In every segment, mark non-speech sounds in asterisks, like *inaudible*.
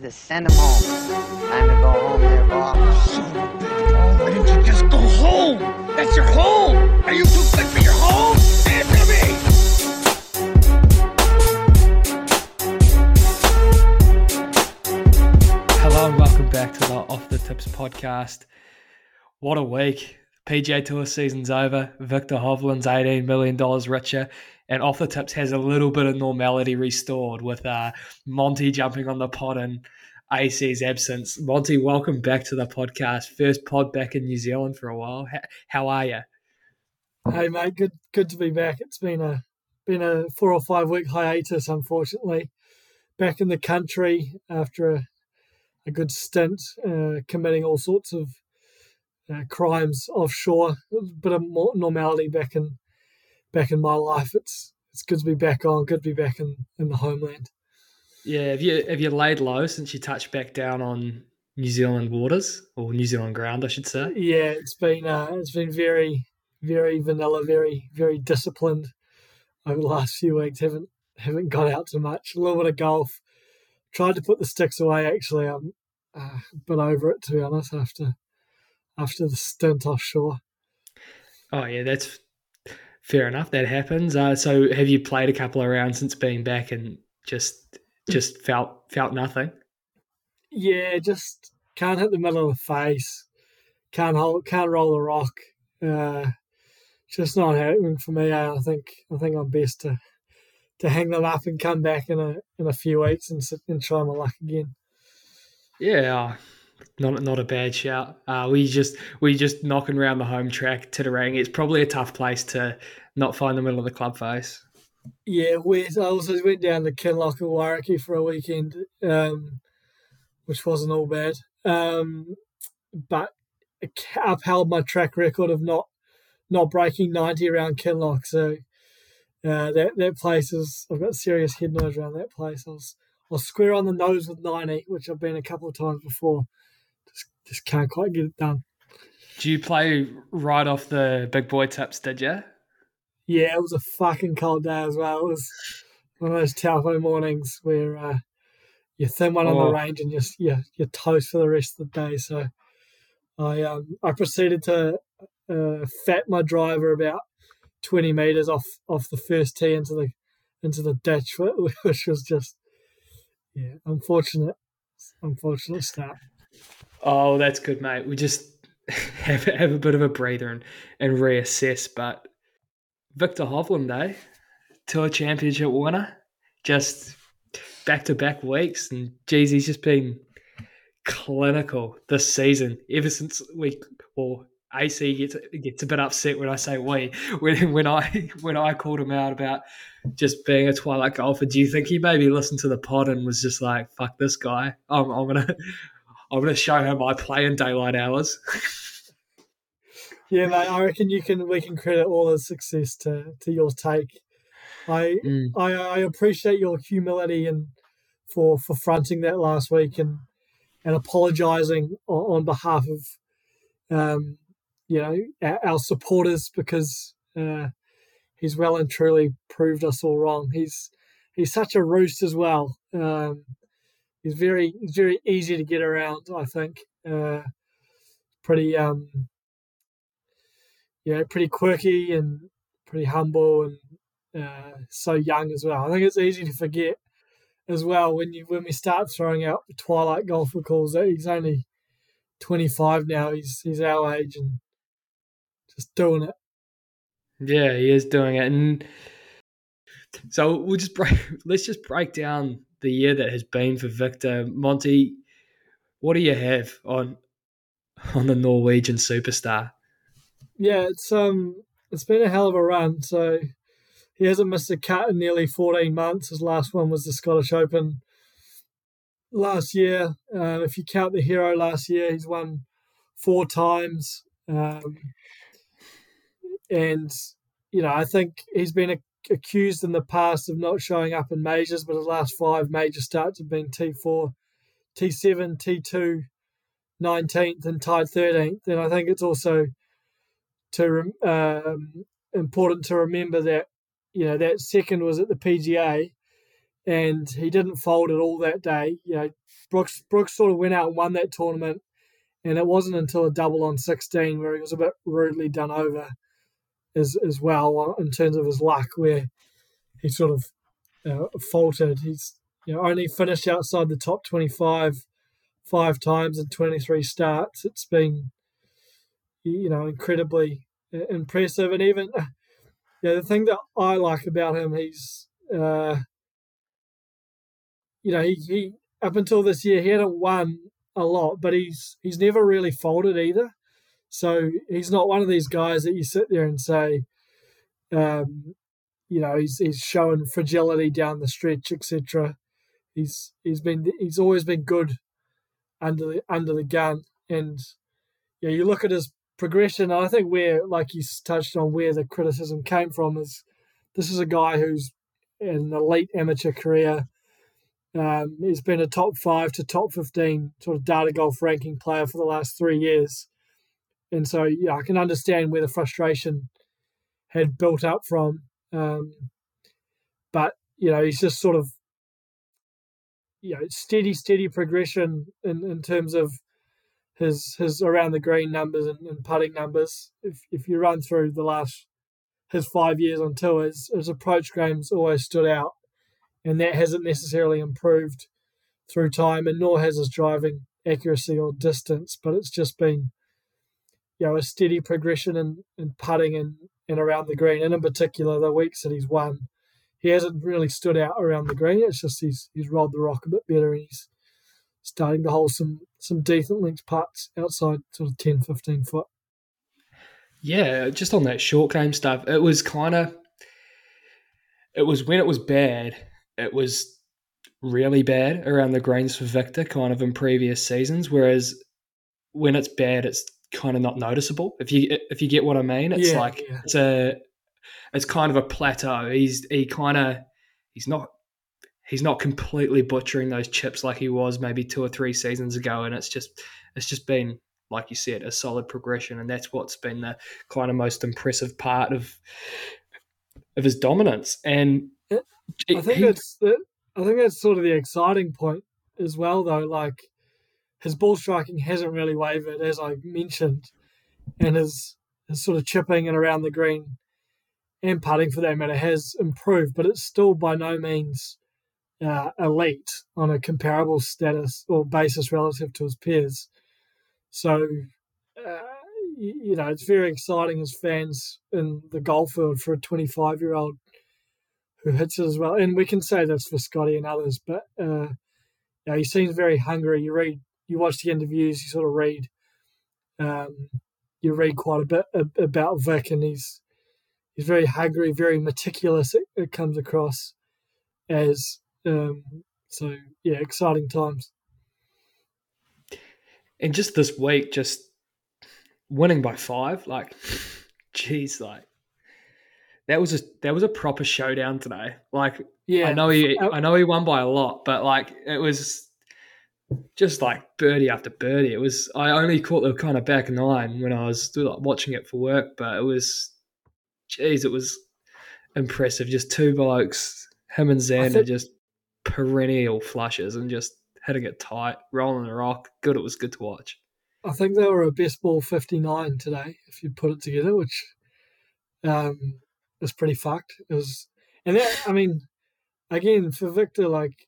Just send him home. Time to go home there, Bob. Oh, why didn't you just go home? That's your home. Are you too good for your home? Eh, Answer me. Hello and welcome back to the Off the Tips podcast. What a week. PGA Tour season's over. Viktor Hovland's $18 million richer. And Off the Tips has a little bit of normality restored with uh, Monty jumping on the pod in AC's absence. Monty, welcome back to the podcast. First pod back in New Zealand for a while. How, are you? Hey mate, good good to be back. It's been a been a four or five week hiatus, unfortunately. Back in the country after a, a good stint, uh, committing all sorts of uh, crimes offshore. A bit of normality back in back in my life. It's it's good to be back on. Good to be back in, in the homeland. Yeah, have you have you laid low since you touched back down on New Zealand waters or New Zealand ground, I should say? Yeah, it's been uh, it's been very very vanilla, very very disciplined over the last few weeks. Haven't haven't got out too much. A little bit of golf. Tried to put the sticks away. Actually, I'm uh, a bit over it to be honest. After after the stint offshore. Oh yeah, that's fair enough. That happens. Uh, so have you played a couple of rounds since being back and just just *laughs* felt felt nothing? Yeah, just can't hit the middle of the face. Can't hold. Can't roll the rock. Uh, just not happening for me. I think I think I'm best to to hang them up and come back in a in a few weeks and sit and try my luck again. Yeah, not not a bad shout. Uh, we just we just knocking around the home track, Titirangi. It's probably a tough place to not find the middle of the club face. Yeah, we I also went down to Kinloch and Wairakei for a weekend, um, which wasn't all bad. Um, but upheld my track record of not not breaking ninety around Kinloch. So uh, that that place is I've got serious head noise around that place. I was I was square on the nose with ninety, which I've been a couple of times before. Just can't quite get it done. Do you play right off the big boy tips? Did you? Yeah, it was a fucking cold day as well. It was one of those Taupo mornings where uh, you thin one on Oh. the range and you're, you're, you're toast for the rest of the day. So I um, I proceeded to uh, fat my driver about 20 metres off, off the first tee into the into the ditch, *laughs* which was just, yeah, unfortunate, unfortunate start. Oh, that's good, mate. We just *laughs* have have a bit of a breather and, and reassess. But Viktor Hovland, eh? Tour championship winner, just back to back weeks, and geez, he's just been clinical this season. Ever since we, well, AC gets gets a bit upset when I say we. *laughs* When when I *laughs* when I called him out about just being a twilight golfer, do you think he maybe listened to the pod and was just like, "Fuck this guy, I'm, I'm gonna." I'm going to show her my play in daylight hours. Yeah, mate, I reckon you can we can credit all the success to, to your take. I Mm. I, I appreciate your humility and for for fronting that last week and and apologising on, on behalf of um, you know our, our supporters because uh, he's well and truly proved us all wrong. He's he's such a roost as well. Um, he's very he's very easy to get around. I think uh, pretty um, pretty quirky and pretty humble and uh, so young as well. I think it's easy to forget as well when you when we start throwing out the Twilight golfer calls that he's only 25 now. He's he's our age and just doing it. Yeah, he is doing it. And so we'll just break, *laughs* let's just break down the year that has been for Viktor. Monty, what do you have on on the Norwegian superstar? Yeah, it's um it's been a hell of a run. So he hasn't missed a cut in nearly 14 months. His last one was the Scottish Open last year. Um, if you count the hero last year, he's won four times. Um, and, you know, I think he's been a, accused in the past of not showing up in majors, but his last five major starts have been T4, T7, T2, 19th, and tied 13th. And I think it's also to um, important to remember that you know that second was at the PGA, and he didn't fold at all that day. You know, Brooks Brooks sort of went out and won that tournament, and it wasn't until a double on sixteen where he was a bit rudely done over, as as well in terms of his luck, where he sort of uh, faltered. He's you know only finished outside the top twenty five five times in twenty three starts. It's been you know incredibly uh, impressive, and even yeah, the thing that I like about him, he's uh, you know, he, he up until this year he hadn't won a lot, but he's he's never really folded either. So he's not one of these guys that you sit there and say, um, you know, he's he's showing fragility down the stretch, etc. He's he's been he's always been good under the under the gun, and yeah, you look at his progression. I think where, like you touched on, where the criticism came from is this is a guy who's in an elite amateur career um, he's been a top five to top 15 sort of data golf ranking player for the last three years. And so, yeah, I can understand where the frustration had built up from. Um, but, you know, he's just sort of, you know, steady, steady progression in, in terms of his his around the green numbers and, and putting numbers. If if you run through the last his five years on tour, his, his approach game's always stood out and that hasn't necessarily improved through time, and nor has his driving accuracy or distance. But it's just been, you know, a steady progression in, in putting and, and around the green, and in particular the weeks that he's won, he hasn't really stood out around the green. It's just he's he's rolled the rock a bit better, and he's starting to hold some some decent length putts outside sort of 10, 15 foot. Yeah, just on that short game stuff, it was kind of, it was when it was bad it was really bad around the greens for Viktor, kind of in previous seasons. Whereas when it's bad, it's kind of not noticeable. If you if you get what I mean, it's Yeah, like yeah. it's a it's kind of a plateau. He's he kind of he's not he's not completely butchering those chips like he was maybe two or three seasons ago, and it's just it's just been like you said a solid progression, and that's what's been the kind of most impressive part of of his dominance. And I think he- that's the, I think that's sort of the exciting point as well, though. Like his ball striking hasn't really wavered, as I mentioned, and his his sort of chipping and around the green and putting for that matter has improved, but it's still by no means uh, elite on a comparable status or basis relative to his peers. So, uh, you, you know, it's very exciting as fans in the golf world for a 25 year old who hits it as well. And we can say this for Scotty and others, but uh, yeah, he seems very hungry. You read, you watch the interviews, you sort of read, um, you read quite a bit about Vic, and he's he's very hungry, very meticulous. It, it comes across as um, so. Yeah, exciting times. and just this week, just winning by five, like, geez, like that was a that was a proper showdown today. Like, Yeah, I know he uh, I know he won by a lot, but like it was just like birdie after birdie. It was I only caught the kind of back nine when I was like, watching it for work, but it was, geez, it was impressive. Just two blokes, him and Xander, think- just perennial flushes and just hitting it tight, rolling the rock. Good, it was good to watch. I think they were a best ball 59 today, if you put it together, which um, is pretty fucked. It was, and that, I mean, again, for Viktor, like,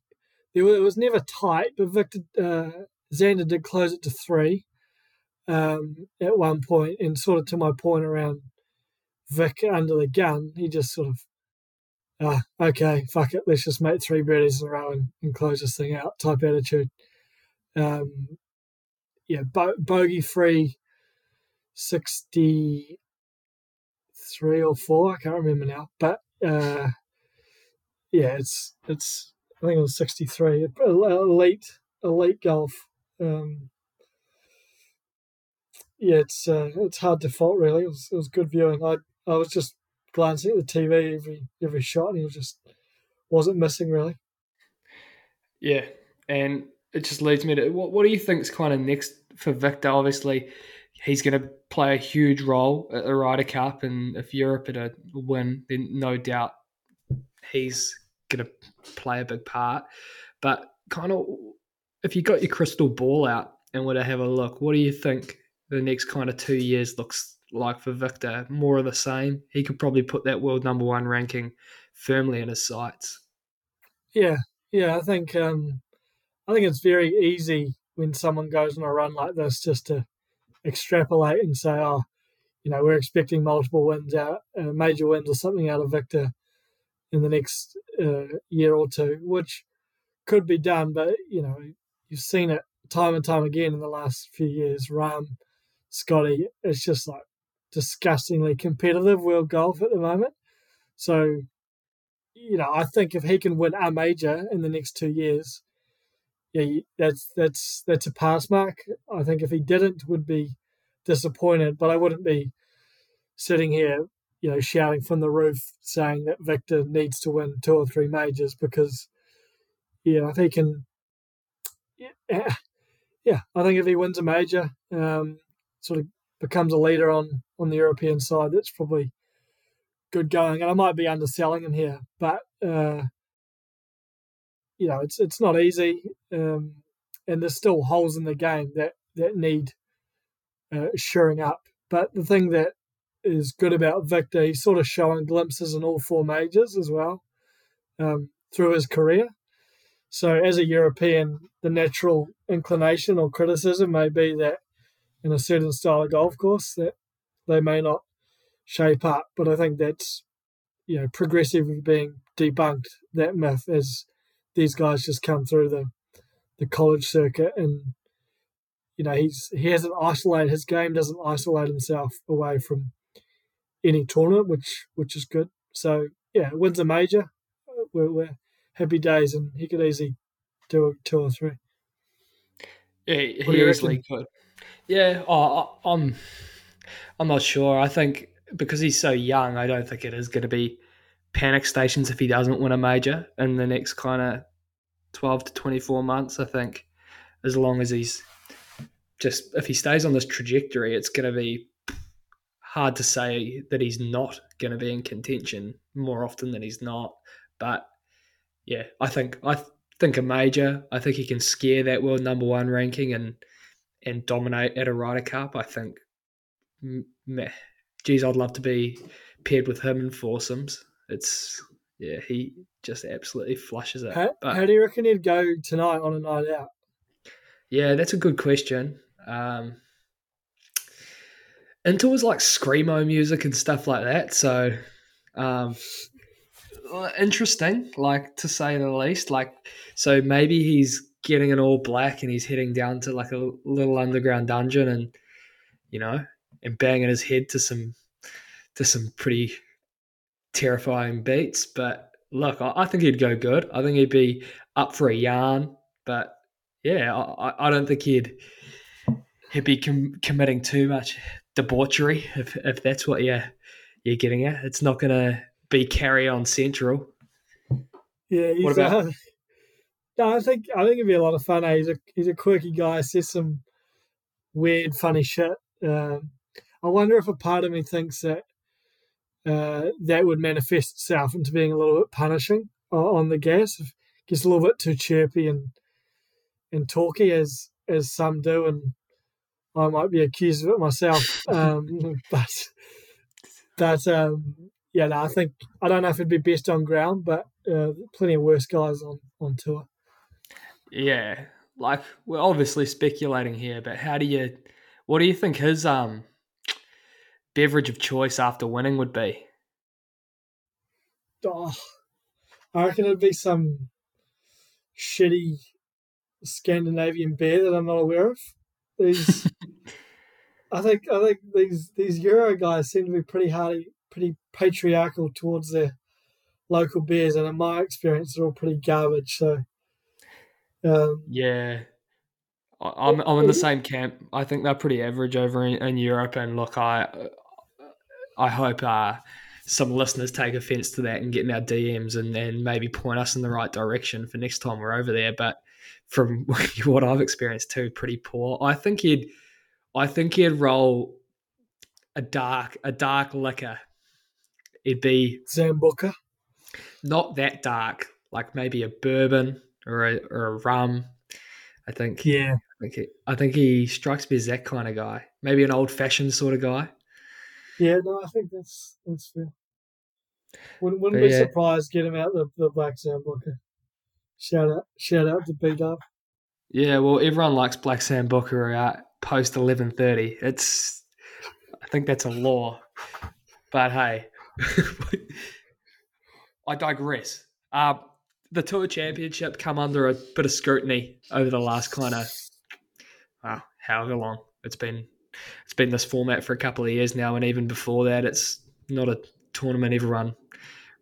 it was, never tight, but Viktor, uh, Xander did close it to three um, at one point, and sort of to my point around Vic under the gun, he just sort of, ah, okay, fuck it, let's just make three birdies in a row and, and close this thing out type attitude. Um, yeah, bo- bogey free, sixty three or four. I can't remember now, but uh, yeah, it's it's. I think it was sixty three. Elite, elite golf. Um, yeah, it's uh, it's hard to fault really. It was it was good viewing. I I was just glancing at the TV every every shot, and he was just wasn't missing really. Yeah, and it just leads me to what, what do you think is kind of next for Viktor? Obviously, he's going to play a huge role at the Ryder Cup, and if Europe are to win, then no doubt he's going to play a big part. But kind of, if you got your crystal ball out and were to have a look, what do you think the next kind of two years looks like for Viktor? More of the same. He could probably put that world number one ranking firmly in his sights. Yeah, yeah. I think um, I think it's very easy when someone goes on a run like this just to extrapolate and say, oh, you know, we're expecting multiple wins out, uh, major wins or something out of Viktor in the next uh, year or two, which could be done. But you know, you've seen it time and time again in the last few years. Rahm, Scotty, it's just like disgustingly competitive world golf at the moment. So, you know, I think if he can win a major in the next two years, yeah, that's that's that's a pass mark. I think if he didn't, would be disappointed. But I wouldn't be sitting here, you know, shouting from the roof saying that Viktor needs to win two or three majors because, yeah, if he can, yeah, *laughs* yeah I think if he wins a major, um, sort of becomes a leader on on the European side, that's probably good going. And I might be underselling him here, but. Uh, you know, it's it's not easy, um, and there's still holes in the game that that need uh, shoring up. But the thing that is good about Viktor, he's sort of showing glimpses in all four majors as well um, through his career. So, as a European, the natural inclination or criticism may be that in a certain style of golf course that they may not shape up. But I think that's you know progressively being debunked that myth as these guys just come through the the college circuit and you know he's he hasn't isolated his game doesn't isolate himself away from any tournament which which is good. So yeah wins a major. Uh, we're, we're happy days and he could easily do a two or three. Yeah he easily could. Yeah oh, i'm i'm not sure. I think because he's so young i don't think it is going to be panic stations if he doesn't win a major in the next kind of 12 to 24 months. I think. As long as he's just, if he stays on this trajectory, it's going to be hard to say that he's not going to be in contention more often than he's not. But yeah, I think, I think a major, I think he can scare that world number one ranking and, and dominate at a Ryder Cup. I think, meh, geez, I'd love to be paired with him in foursomes it's yeah, he just absolutely flushes it. How, but, how do you reckon he'd go tonight on a night out? Yeah, that's a good question. Um, into was like screamo music and stuff like that, so um, interesting, like to say the least. Like, so maybe he's getting an all black and he's heading down to like a little underground dungeon and you know and banging his head to some to some pretty terrifying beats. But look, I, I, think he'd go good. I think he'd be up for a yarn. But yeah, I, I don't think he'd he'd be com- committing too much debauchery if if that's what you're you're getting at. It's not going to be carry on central. Yeah, what about? Uh, *laughs* no, I think I think it'd be a lot of fun. Eh? He's a he's a quirky guy. Says some weird, funny shit. Um, I wonder if a part of me thinks that uh, that would manifest itself into being a little bit punishing on the gas. If gets a little bit too chirpy and and talky as as some do, and I might be accused of it myself. Um, *laughs* but but um, yeah, no, I think I don't know if it'd be best on ground, but uh, plenty of worse guys on on tour. Yeah, like we're obviously speculating here, but how do you? What do you think his um beverage of choice after winning would be? Oh, I reckon it'd be some shitty Scandinavian beer that I'm not aware of. These, I think, I think these these Euro guys seem to be pretty hardy, pretty patriarchal towards their local beers, and in my experience, they're all pretty garbage. So, um, yeah, I'm I'm in the same camp. I think they're pretty average over in, in Europe, and look, I I hope uh, some listeners take offence to that and get in our DMs and, and maybe point us in the right direction for next time we're over there. But from *laughs* what I've experienced too, pretty poor. I think he'd I think he'd roll a dark a dark liquor. It'd be Sambuca. Not that dark. like maybe a bourbon or a, or a rum. I think. Yeah, I think, he, I think he strikes me as that kind of guy. Maybe an old fashioned sort of guy. yeah. No, I think that's that's fair. Wouldn't, wouldn't But be yeah. surprised. Get him out the the Black Sambuca. Shout out, shout out to B Dub. Yeah, well, everyone likes Black Sambuca out post eleven thirty. It's, I think that's a law. But hey, *laughs* I digress. Uh, the Tour Championship come under a bit of scrutiny over the last kind of, wow, however long it's been. It's been this format for a couple of years now, and even before that, it's not a tournament everyone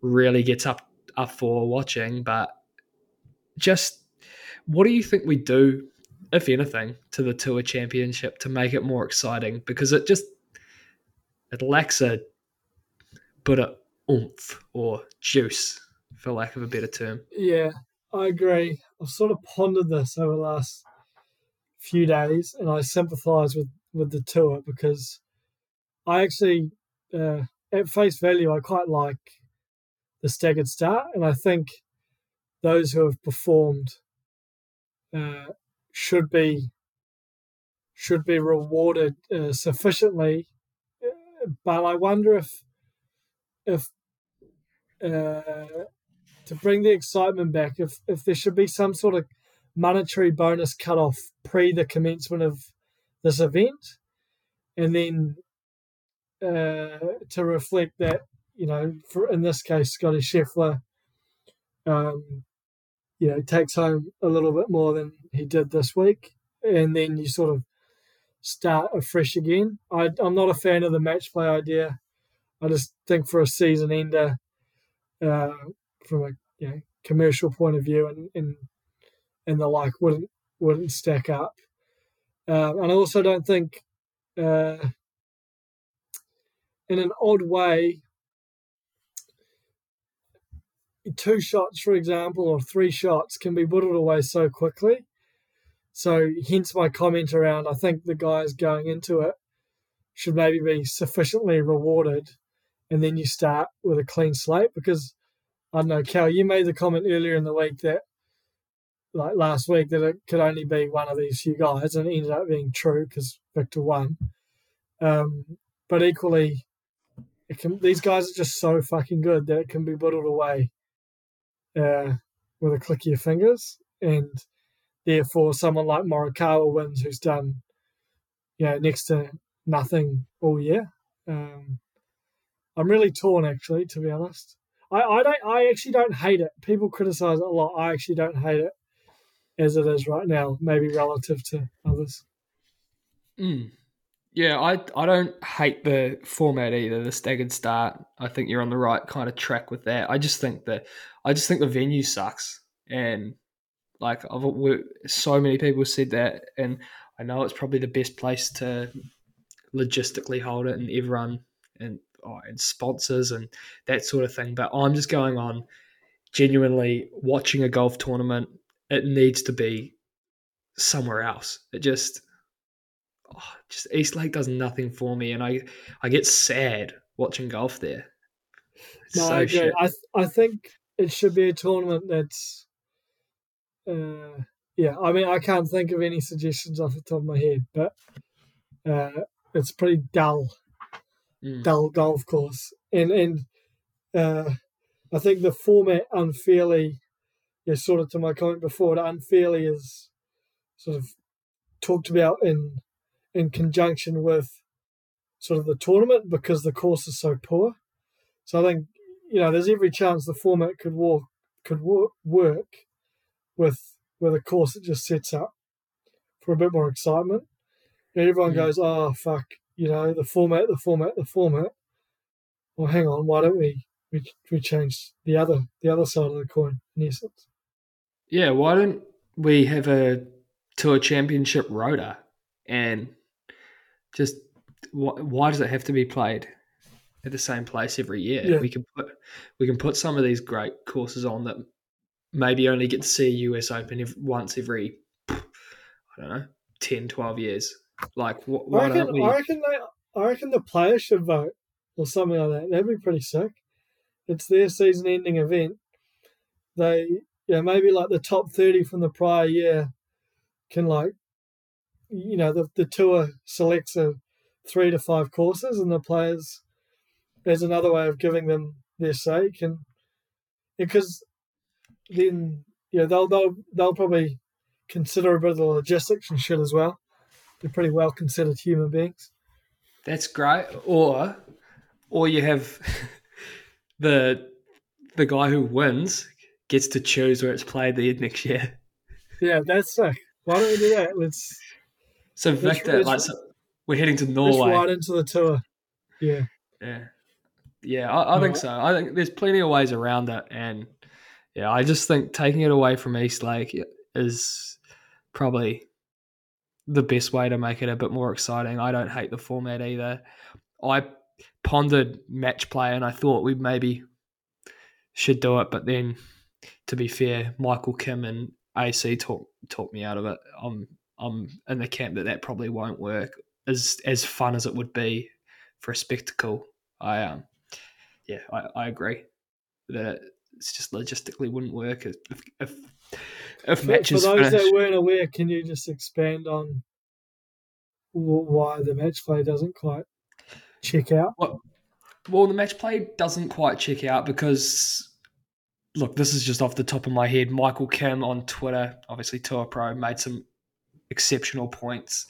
really gets up up for watching. But just what do you think we do, if anything, to the Tour Championship to make it more exciting? Because it just it lacks a bit of oomph or juice, for lack of a better term. Yeah, I agree. I've sort of pondered this over the last few days, and I sympathise with with the tour because I actually, uh, at face value, I quite like the staggered start, and I think those who have performed uh, should be should be rewarded uh, sufficiently. Uh, But I wonder if if uh, to bring the excitement back, if if there should be some sort of monetary bonus cut off pre the commencement of this event, and then uh, to reflect that you know, for in this case, Scotty Scheffler, um, you know, takes home a little bit more than he did this week, and then you sort of start afresh again. I, I'm not a fan of the match play idea. I just think for a season ender, uh, from a you know, commercial point of view and, and and the like wouldn't wouldn't stack up. Um, and I also don't think, uh, in an odd way, two shots, for example, or three shots can be whittled away so quickly. So, hence my comment around I think the guys going into it should maybe be sufficiently rewarded, and then you start with a clean slate because I don't know, Cal, you made the comment earlier in the week that, like last week, that it could only be one of these few guys, and it ended up being true because Viktor won. Um, but equally, can, these guys are just so fucking good that it can be whittled away uh, with a click of your fingers, and therefore, someone like Morikawa wins, who's done, you know, next to nothing all year. Um, I'm really torn, actually, to be honest. I, I don't. I actually don't hate it. People criticize it a lot. I actually don't hate it as it is right now. Maybe relative to others. Mm. Yeah, I I don't hate the format either. The staggered start. I think you're on the right kind of track with that. I just think that I just think the venue sucks, and like I've so many people said that, and I know it's probably the best place to logistically hold it, and everyone and oh, and sponsors and that sort of thing. But I'm just going on genuinely watching a golf tournament. It needs to be somewhere else. It just oh, just East Lake does nothing for me, and I I get sad watching golf there. It's No, so I agree. I th- I think it should be a tournament that's. Uh, yeah, I mean, I can't think of any suggestions off the top of my head, but uh, it's pretty dull, Mm. dull golf course, and and uh, I think the format unfairly, yeah, sort of to my comment before, it unfairly is sort of talked about in in conjunction with sort of the tournament because the course is so poor. So I think you know there's every chance the format could walk could wor- work with with a course that just sets up for a bit more excitement. And everyone Mm. goes, oh fuck, you know the format, the format, the format. Well, hang on, why don't we we, we change the other the other side of the coin in essence? Yeah, why don't we have a tour championship rota and just wh- why does it have to be played at the same place every year? Yeah. We can put we can put some of these great courses on that maybe only get to see a US Open ev once every I don't know 10, 12 years. Like wh- I why reckon, don't we? I reckon they, I reckon the players should vote or something like that. That'd be pretty sick. It's their season-ending event. they yeah maybe like the top thirty from the prior year can like you know the the tour selects a three to five courses and the players there's another way of giving them their say can because then yeah they'll they'll they'll probably consider a bit of the logistics and shit as well. They're pretty well considered human beings. That's great. Or or you have *laughs* the the guy who wins gets to choose where it's played the next year. Yeah, that's sick. Why don't we do that? Let's So Viktor, let's- like so we're heading to Norway. right into the tour. Yeah. Yeah, yeah, I, I think so. I think there's plenty of ways around it, and yeah, I just think taking it away from East Lake is probably the best way to make it a bit more exciting. I don't hate the format either. I pondered match play, and I thought we maybe should do it, but then, to be fair, Michael Kim and AC talk talked me out of it. I'm I'm in the camp that that probably won't work. As as fun as it would be for a spectacle, I um yeah, I, I agree that it's just logistically wouldn't work if if if For, for those finish. that weren't aware, can you just expand on why the match play doesn't quite check out? Well, the match play doesn't quite check out because, look, this is just off the top of my head. Michael Kim on Twitter, obviously Tour Pro, made some exceptional points.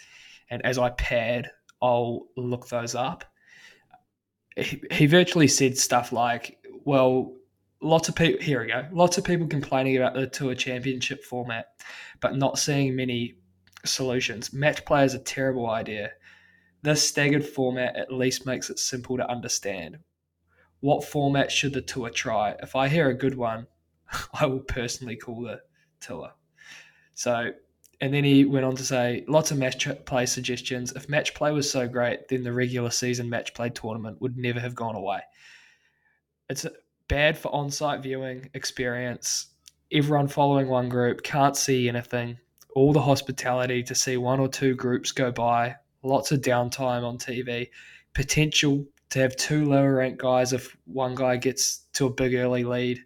And as I pad, I'll look those up. He, he virtually said stuff like, well, lots of people, here we go, lots of people complaining about the Tour Championship format, but not seeing many solutions. Match play is a terrible idea. This staggered format at least makes it simple to understand. What format should the tour try? If I hear a good one, *laughs* I will personally call the tour. So, and then he went on to say lots of match play suggestions. If match play was so great, then the regular season match play tournament would never have gone away. It's bad for on site viewing experience. Everyone following one group can't see anything. All the hospitality to see one or two groups go by lots of downtime on TV, potential to have two lower ranked guys if one guy gets to a big early lead.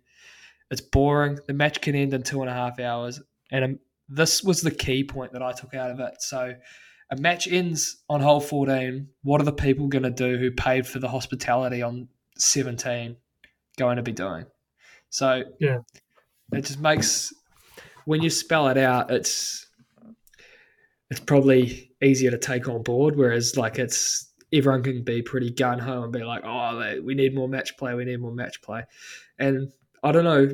It's boring. The match can end in two and a half hours. And this was the key point that I took out of it. So a match ends on hole 14. What are the people going to do who paid for the hospitality on 17 going to be doing? So Yeah. it just makes, when you spell it out, it's it's probably easier to take on board. Whereas like it's everyone can be pretty gun ho and be like, oh, we need more match play, we need more match play, and I don't know.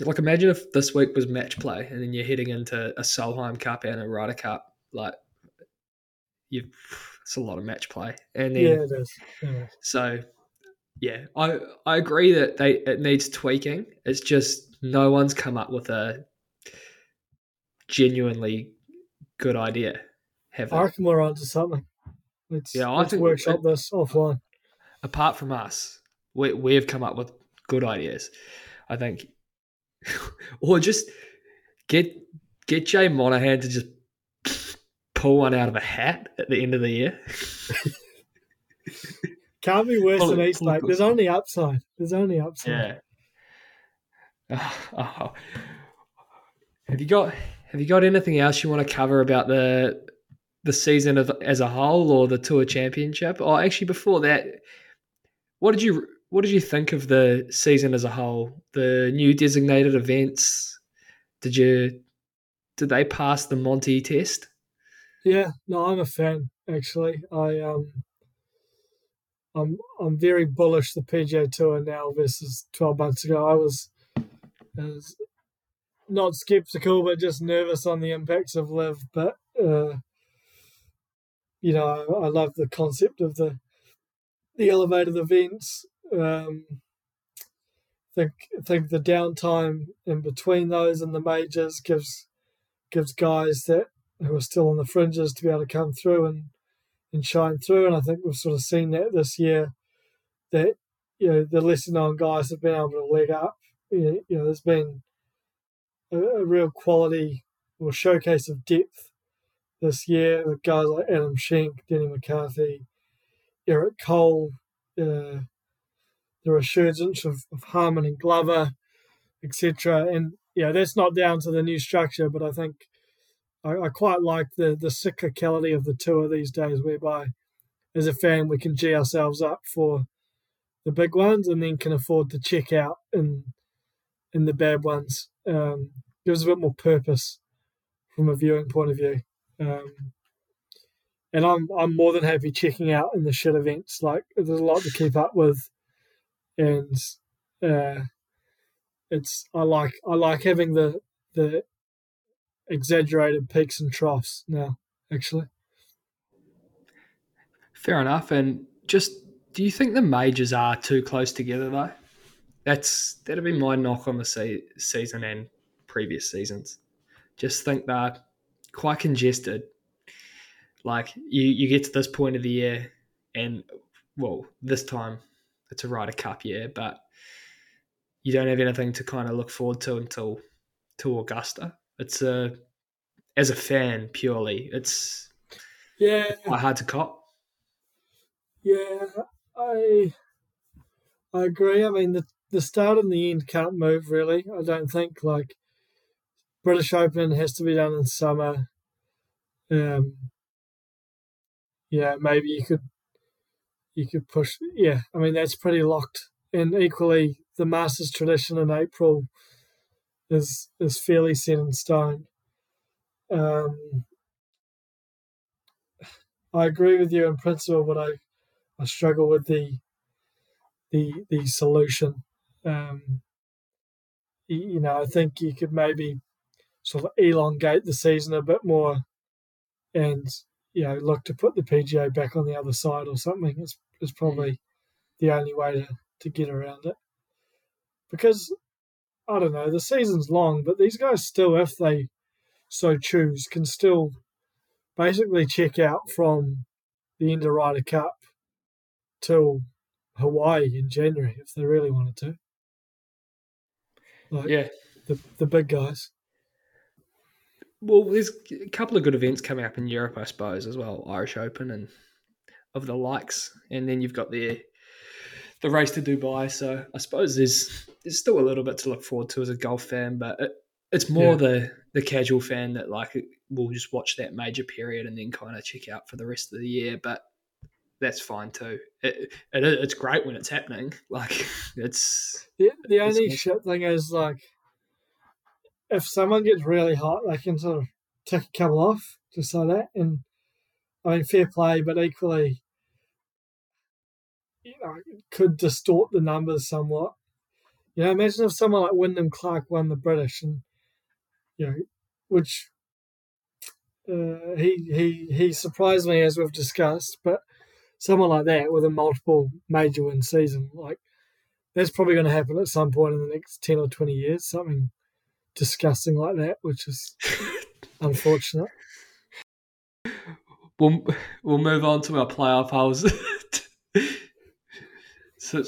Like imagine if this week was match play, and then you're heading into a Solheim Cup and a Ryder Cup. Like you, it's a lot of match play, and then Yeah, it is. Yeah. so, yeah, I I agree that they it needs tweaking. It's just no one's come up with a genuinely good idea. Have? I reckon we're onto something. Let's, Yeah, I let's think- workshop this offline. Apart from us, we we've come up with good ideas. I think, *laughs* or just get get Jay Monahan to just pull one out of a hat at the end of the year. *laughs* Can't be worse Pull than East Lake. There's only upside. There's only upside. Yeah. *laughs* Oh. Have you got Have you got anything else you want to cover about the the season of, as a whole or the Tour Championship? Or actually, before that, what did you what did you think of the season as a whole? The new designated events. Did you did they pass the Monty test? Yeah, no, I'm a fan actually. I um, I'm I'm very bullish the PGA Tour now versus 12 months ago. I was, was not skeptical, but just nervous on the impacts of LIV. But uh, you know, I, I love the concept of the the elevated events. Um, think think the downtime in between those and the majors gives gives guys that who are still on the fringes to be able to come through and and shine through. And I think we've sort of seen that this year that you know the lesser known guys have been able to leg up. You know, there's been a, a real quality or showcase of depth this year with guys like Adam Schenk, Denny McCarthy, Eric Cole, uh, the resurgence of, of Harman and Glover, etc. And yeah, that's not down to the new structure, but I think I, I quite like the the cyclicality of the tour these days, whereby as a fan we can g ourselves up for the big ones and then can afford to check out in in the bad ones. Um, gives a bit more purpose from a viewing point of view. Um, and I'm I'm more than happy checking out in the shit events. Like there's a lot to keep up with, and uh, it's I like I like having the the exaggerated peaks and troughs now. Actually, Fair enough. And just, do you think the majors are too close together though? That's that'd be my knock on the se- season and previous seasons. Just think they're quite congested. Like you, you get to this point of the year, and well, this time it's a Ryder Cup year, but you don't have anything to kind of look forward to until to Augusta. It's a as a fan purely, it's yeah, quite hard to cop. yeah, I I agree. I mean the the start and the end can't move really. I don't think like British Open has to be done in summer. Um, yeah, maybe you could you could push. Yeah, I mean that's pretty locked. And equally, the Masters tradition in April is is fairly set in stone. Um, I agree with you in principle, but I I struggle with the the the solution. Um, you know, I think you could maybe sort of elongate the season a bit more, and you know, look to put the PGA back on the other side or something. Is is mm. probably the only way to to get around it. Because I don't know, the season's long, but these guys still, if they so choose, can still basically check out from the end of Ryder Cup till Hawaii in January if they really wanted to. Like Yeah. the the big guys. Well, there's a couple of good events coming up in Europe, I suppose, as well. Irish Open and of the likes, and then you've got the the race to Dubai. So I suppose there's there's still a little bit to look forward to as a golf fan, but it, it's more Yeah. the the casual fan that like will just watch that major period and then kind of check out for the rest of the year. But that's fine too. It, it it's great when it's happening. *laughs* Like it's The, the It's only shit thing is like if someone gets really hot, they can sort of tick a couple off just like that. And I mean, fair play, but equally, you know, could distort the numbers somewhat. You know, imagine if someone like Wyndham Clark won the British, and you know, which uh, he he he surprised me as we've discussed, but someone like that with a multiple major win season, like that's probably going to happen at some point in the next 10 or 20 years, something disgusting like that, which is *laughs* unfortunate. we'll we'll move on to our playoff holes. *laughs* so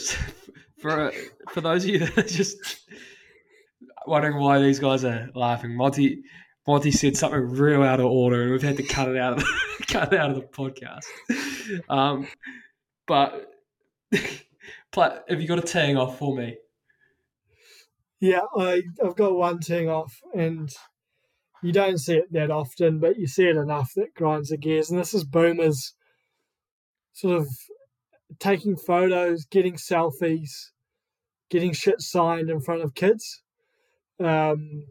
for for those of you that are just wondering why these guys are laughing, Monty Monty said something real out of order, and we've had to cut it out of the, *laughs* cut it out of the podcast. Um, but have you got a teeing off for me? Yeah, I, I've got one thing off, and you don't see it that often, but you see it enough that grinds the gears. And this is boomers sort of taking photos, getting selfies, getting shit signed in front of kids. Um,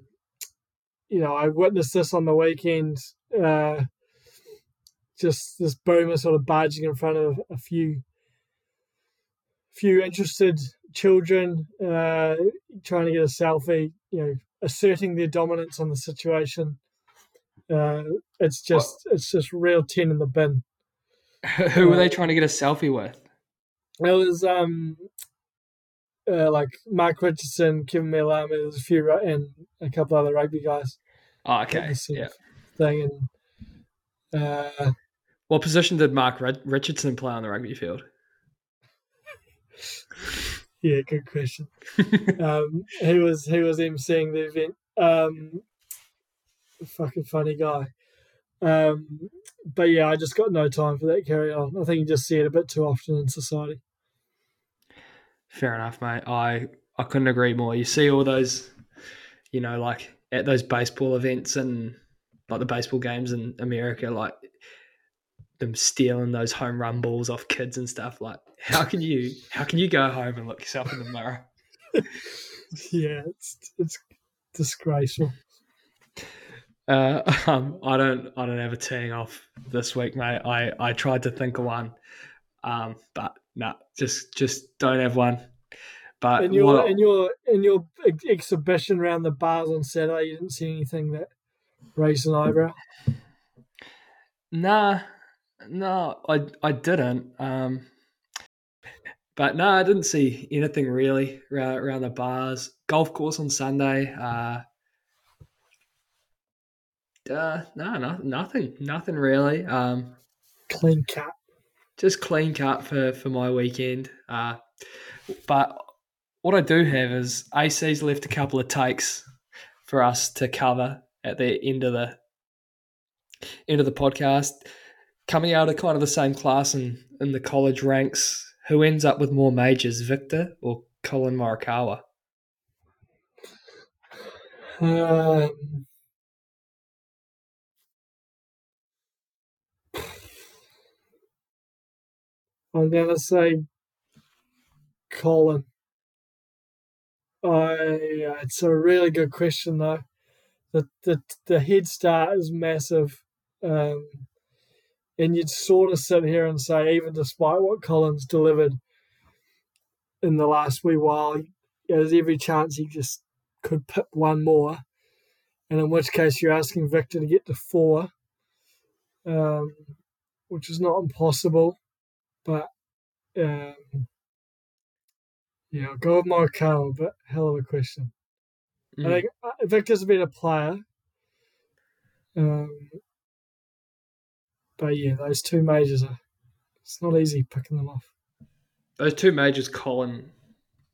you know, I witnessed this on the weekend. Uh, just this boomer sort of barging in front of a few few interested children uh, trying to get a selfie, you know, asserting their dominance on the situation. Uh, it's just it's just real tin in the bin. *laughs* Who were they trying to get a selfie with? It was um uh, like Mark Richardson, Keven Mealamu, there's a few and a couple other rugby guys. Oh, okay, yeah. Thing and uh, What position did Mark Richardson play on the rugby field? *laughs* yeah, good question. *laughs* um, he was he was emceeing the event. Um, fucking funny guy. Um, but yeah, I just got no time for that carry on. I think you just see it a bit too often in society. Fair enough, mate. I I couldn't agree more. You see all those you know, like at those baseball events and like the baseball games in America, like them stealing those home run balls off kids and stuff. Like, how can you how can you go home and look yourself in the mirror? *laughs* *laughs* Yeah, it's it's disgraceful. Uh, *laughs* um, I don't I don't have a teeing off this week, mate. I, I tried to think of one, um, but no, just just don't have one. But In your what- in your in your ex- exhibition around the bars on Saturday, you didn't see anything that raised an eyebrow. Nah, no, I I didn't. Um, but no, I didn't see anything really around, the bars. Golf course on Sunday. Uh, uh no, no, nothing, nothing really. Um, Clean cut. just clean cut for for my weekend. Uh, but what I do have is AC's left a couple of takes for us to cover at the end of the end of the podcast. Coming out of kind of the same class in, in the college ranks, who ends up with more majors, Viktor or Collin Morikawa? Um, I'm gonna say Collin. I it's a really good question though. The the the head start is massive, um, and you'd sort of sit here and say, even despite what Collin's delivered in the last wee while, there's every chance he just could pip one more, and in which case you're asking Viktor to get to four, um, which is not impossible, but um, yeah, I'll go with Morikawa, but hell of a question. Mm. I think uh, Victor's a better player, um, but yeah, those two majors are it's not easy picking them off. Those two majors, Collin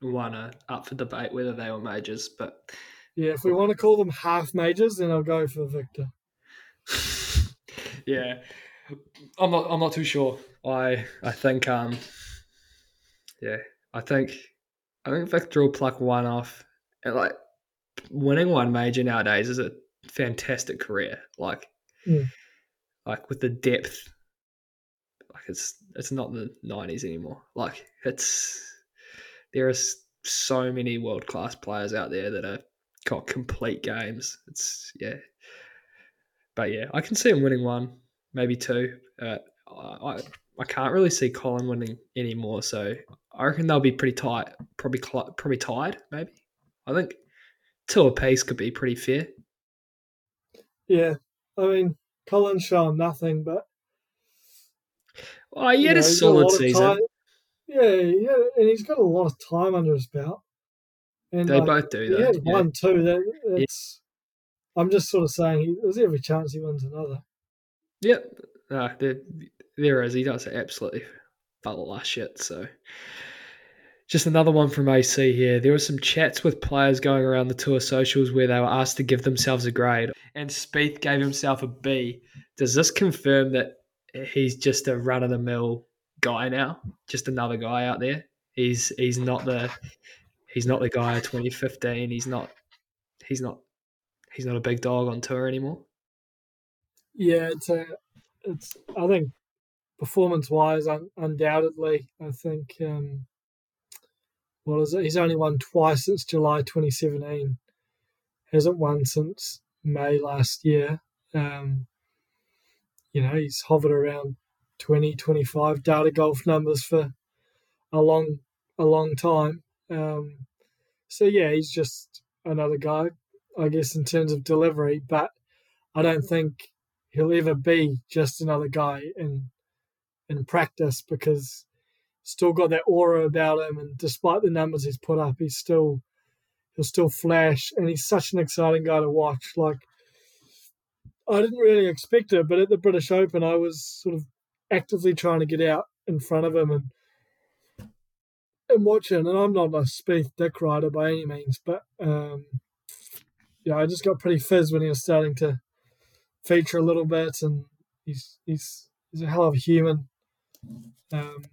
won, are up for debate whether they were majors, but Yeah, if we want to call them half majors, then I'll go for Victor. *laughs* yeah, I'm not. I'm not too sure. I I think um, yeah, I think I think Viktor will pluck one off. And like winning one major nowadays is a fantastic career. Like, Mm. Like with the depth, like it's it's not the '90s anymore. Like it's there are so many world class players out there that are got complete games. It's yeah, but yeah, I can see him winning one, maybe two. I I- can't really see Collin winning anymore, so I reckon they'll be pretty tight. Probably probably tied, maybe. I think two apiece could be pretty fair. Yeah, I mean, Collin's shown nothing, but Oh, he you had know, a he's a solid season. time- Yeah, yeah, and he's got a lot of time under his belt. And They like, both do he that. has yeah. one too. That it's. I'm just sort of saying he, there's every chance he wins another. Yep. Uh, there, there is. He does absolutely butler shit. So, just another one from AC here. There were some chats with players going around the tour socials where they were asked to give themselves a grade, and Spieth gave himself a B. Does this confirm that he's just a run of the mill guy now? Just another guy out there. He's he's not the he's not the guy of 2015. He's not he's not he's not a big dog on tour anymore. Yeah, it's a, it's. I think performance-wise, un, undoubtedly, I think. Um, it? He's only won twice since July 2017. Hasn't won since May last year. Um, you know, he's hovered around 20, 25 data golf numbers for a long, a long time. Um, so yeah, he's just another guy, I guess, in terms of delivery. But I don't think he'll ever be just another guy in in practice because still got that aura about him and despite the numbers he's put up he's still he'll still flash and he's such an exciting guy to watch like I didn't really expect it but at the British Open I was sort of actively trying to get out in front of him and and watching and I'm not a Spieth dick rider by any means but um yeah I just got pretty fizz when he was starting to feature a little bit, and he's he's he's a hell of a human. Um,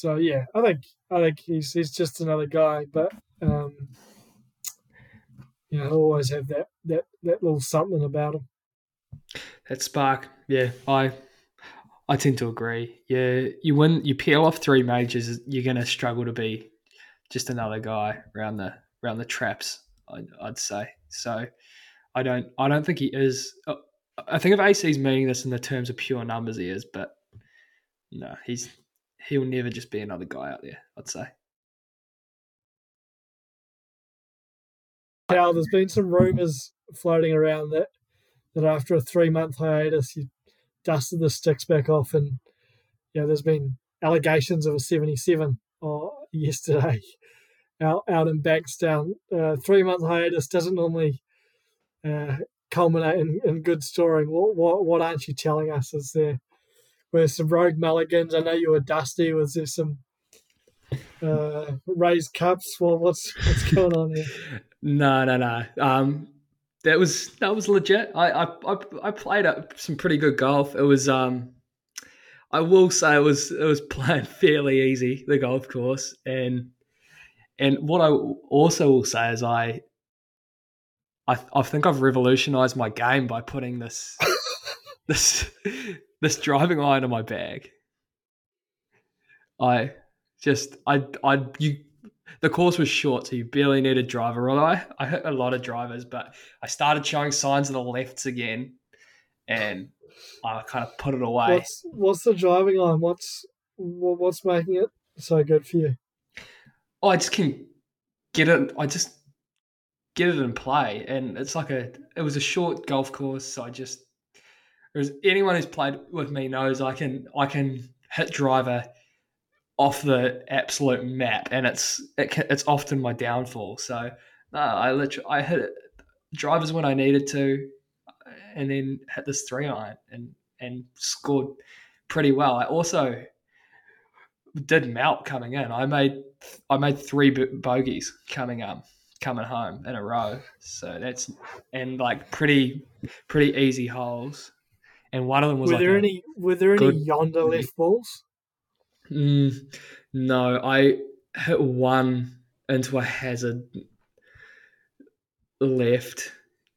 so yeah, I think I think he's he's just another guy, but um, you know, always have that that that little something about him. That spark, yeah, I I tend to agree. Yeah, you win, you peel off three majors, you're going to struggle to be just another guy around the around the traps. I'd, I'd say so. I don't I don't think he is. uh, I think if AC's meaning this in the terms of pure numbers, he is, but no, he's he'll never just be another guy out there. I'd say. Now, there's been some rumours floating around that that after a three month hiatus, you dusted the sticks back off, and yeah, there's been allegations of a 77 uh, yesterday *laughs* out out in Bankstown. Uh, three month hiatus doesn't normally uh, culminate in, in good story. What, what what aren't you telling us? Is there were some rogue mulligans? I know you were dusty. Was there some uh, raised cups? Well, what's what's going on here? *laughs* No, no, no. Um, that was that was legit. I I I, played some pretty good golf. It was um, I will say it was it was *laughs* playing fairly easy the golf course, and and what I also will say is I. I, I think I've revolutionized my game by putting this this this driving iron in my bag. I just I I you the course was short, so you barely need a driver. Although I, I hit a lot of drivers, but I started showing signs of the lefts again, and I kind of put it away. What's what's the driving iron? What's what's making it so good for you? Oh, I just can get it. I just get it in play, and it's like a. It was a short golf course, so I just. There's anyone who's played with me knows I can I can hit driver off the absolute map, and it's it can, it's often my downfall. So no, I literally I hit it, drivers when I needed to, and then hit this three iron and and scored pretty well. I also did melt coming in. I made I made three bo- bogeys coming up coming home in a row. So that's and like pretty pretty easy holes. And one of them was were like there any were there any yonder left balls? Mm, no, I hit one into a hazard left.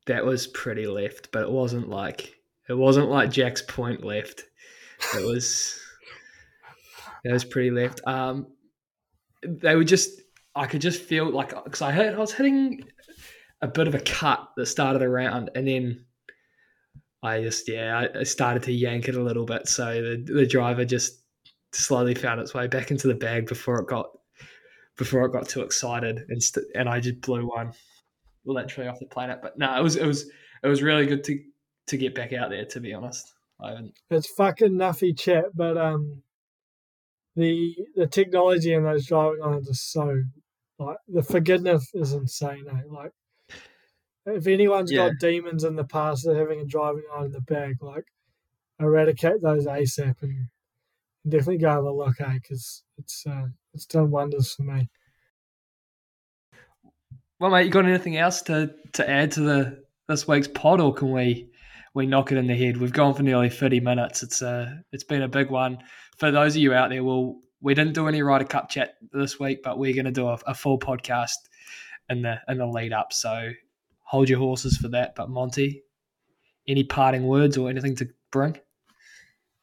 That was pretty left, but it wasn't like it wasn't like Jack's point left. It was it was pretty left. Um, they were just I could just feel like because I hit I was hitting a bit of a cut that started around, and then I just yeah I- started to yank it a little bit. So the the driver just slowly found its way back into the bag before it got before it got too excited and st- and I just blew one literally off the planet. But no, it was it was it was really good to to get back out there. To be honest, I. It's fucking nuffy chat, but um, the the technology in those driving irons is so like the forgiveness is insane. Eh? Like if anyone's Yeah. got demons in the past they're having a driving iron in the bag, like eradicate those ASAP and definitely go have a look, eh? Because it's uh, it's done wonders for me. Well, mate, you got anything else to to add to the this week's pod, or can we we knock it in the head? We've gone for nearly thirty minutes. It's a it's been a big one for those of you out there. Well, we didn't do any Ryder Cup chat this week, but we're going to do a, a full podcast in the in the lead up. So hold your horses for that. But Monty, any parting words or anything to bring?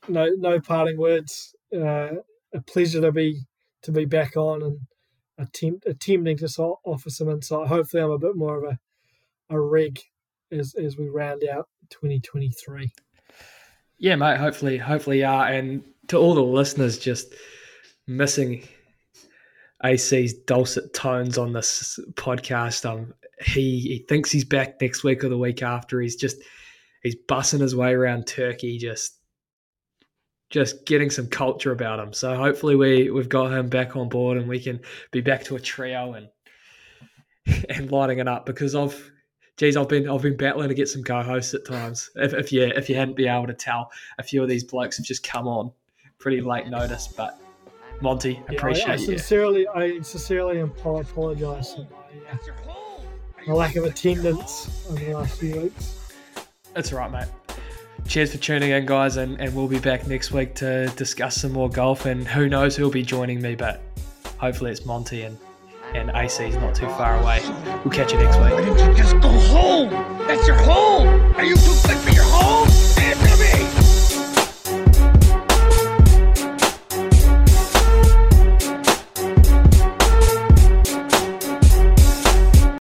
no no parting words. Uh, a pleasure to be to be back on and attempt attempting to so- offer some insight. Hopefully, I'm a bit more of a a rig as as we round out 2023. Yeah, mate. Hopefully, hopefully, yeah. And to all the listeners, just missing AC's dulcet tones on this podcast. Um, he he thinks he's back next week or the week after. He's just he's bussing his way around Turkey, just just getting some culture about him. So hopefully, we we've got him back on board, and we can be back to a trio and *laughs* and lighting it up because I've. Geez, I've been I've been battling to get some co-hosts at times. If, if you if you hadn't been able to tell, a few of these blokes have just come on pretty late notice. But Monty, Yeah, I, appreciate I you. sincerely, I sincerely apologise for my, That's your home. my lack of attendance over the last few weeks. That's all right, mate. Cheers for tuning in, guys, and, and we'll be back next week to discuss some more golf. And who knows who'll be joining me, but hopefully it's Monty. And and AC's not too far away. We'll catch you next week. Why didn't you just go home? That's your home. Are you too good for your home?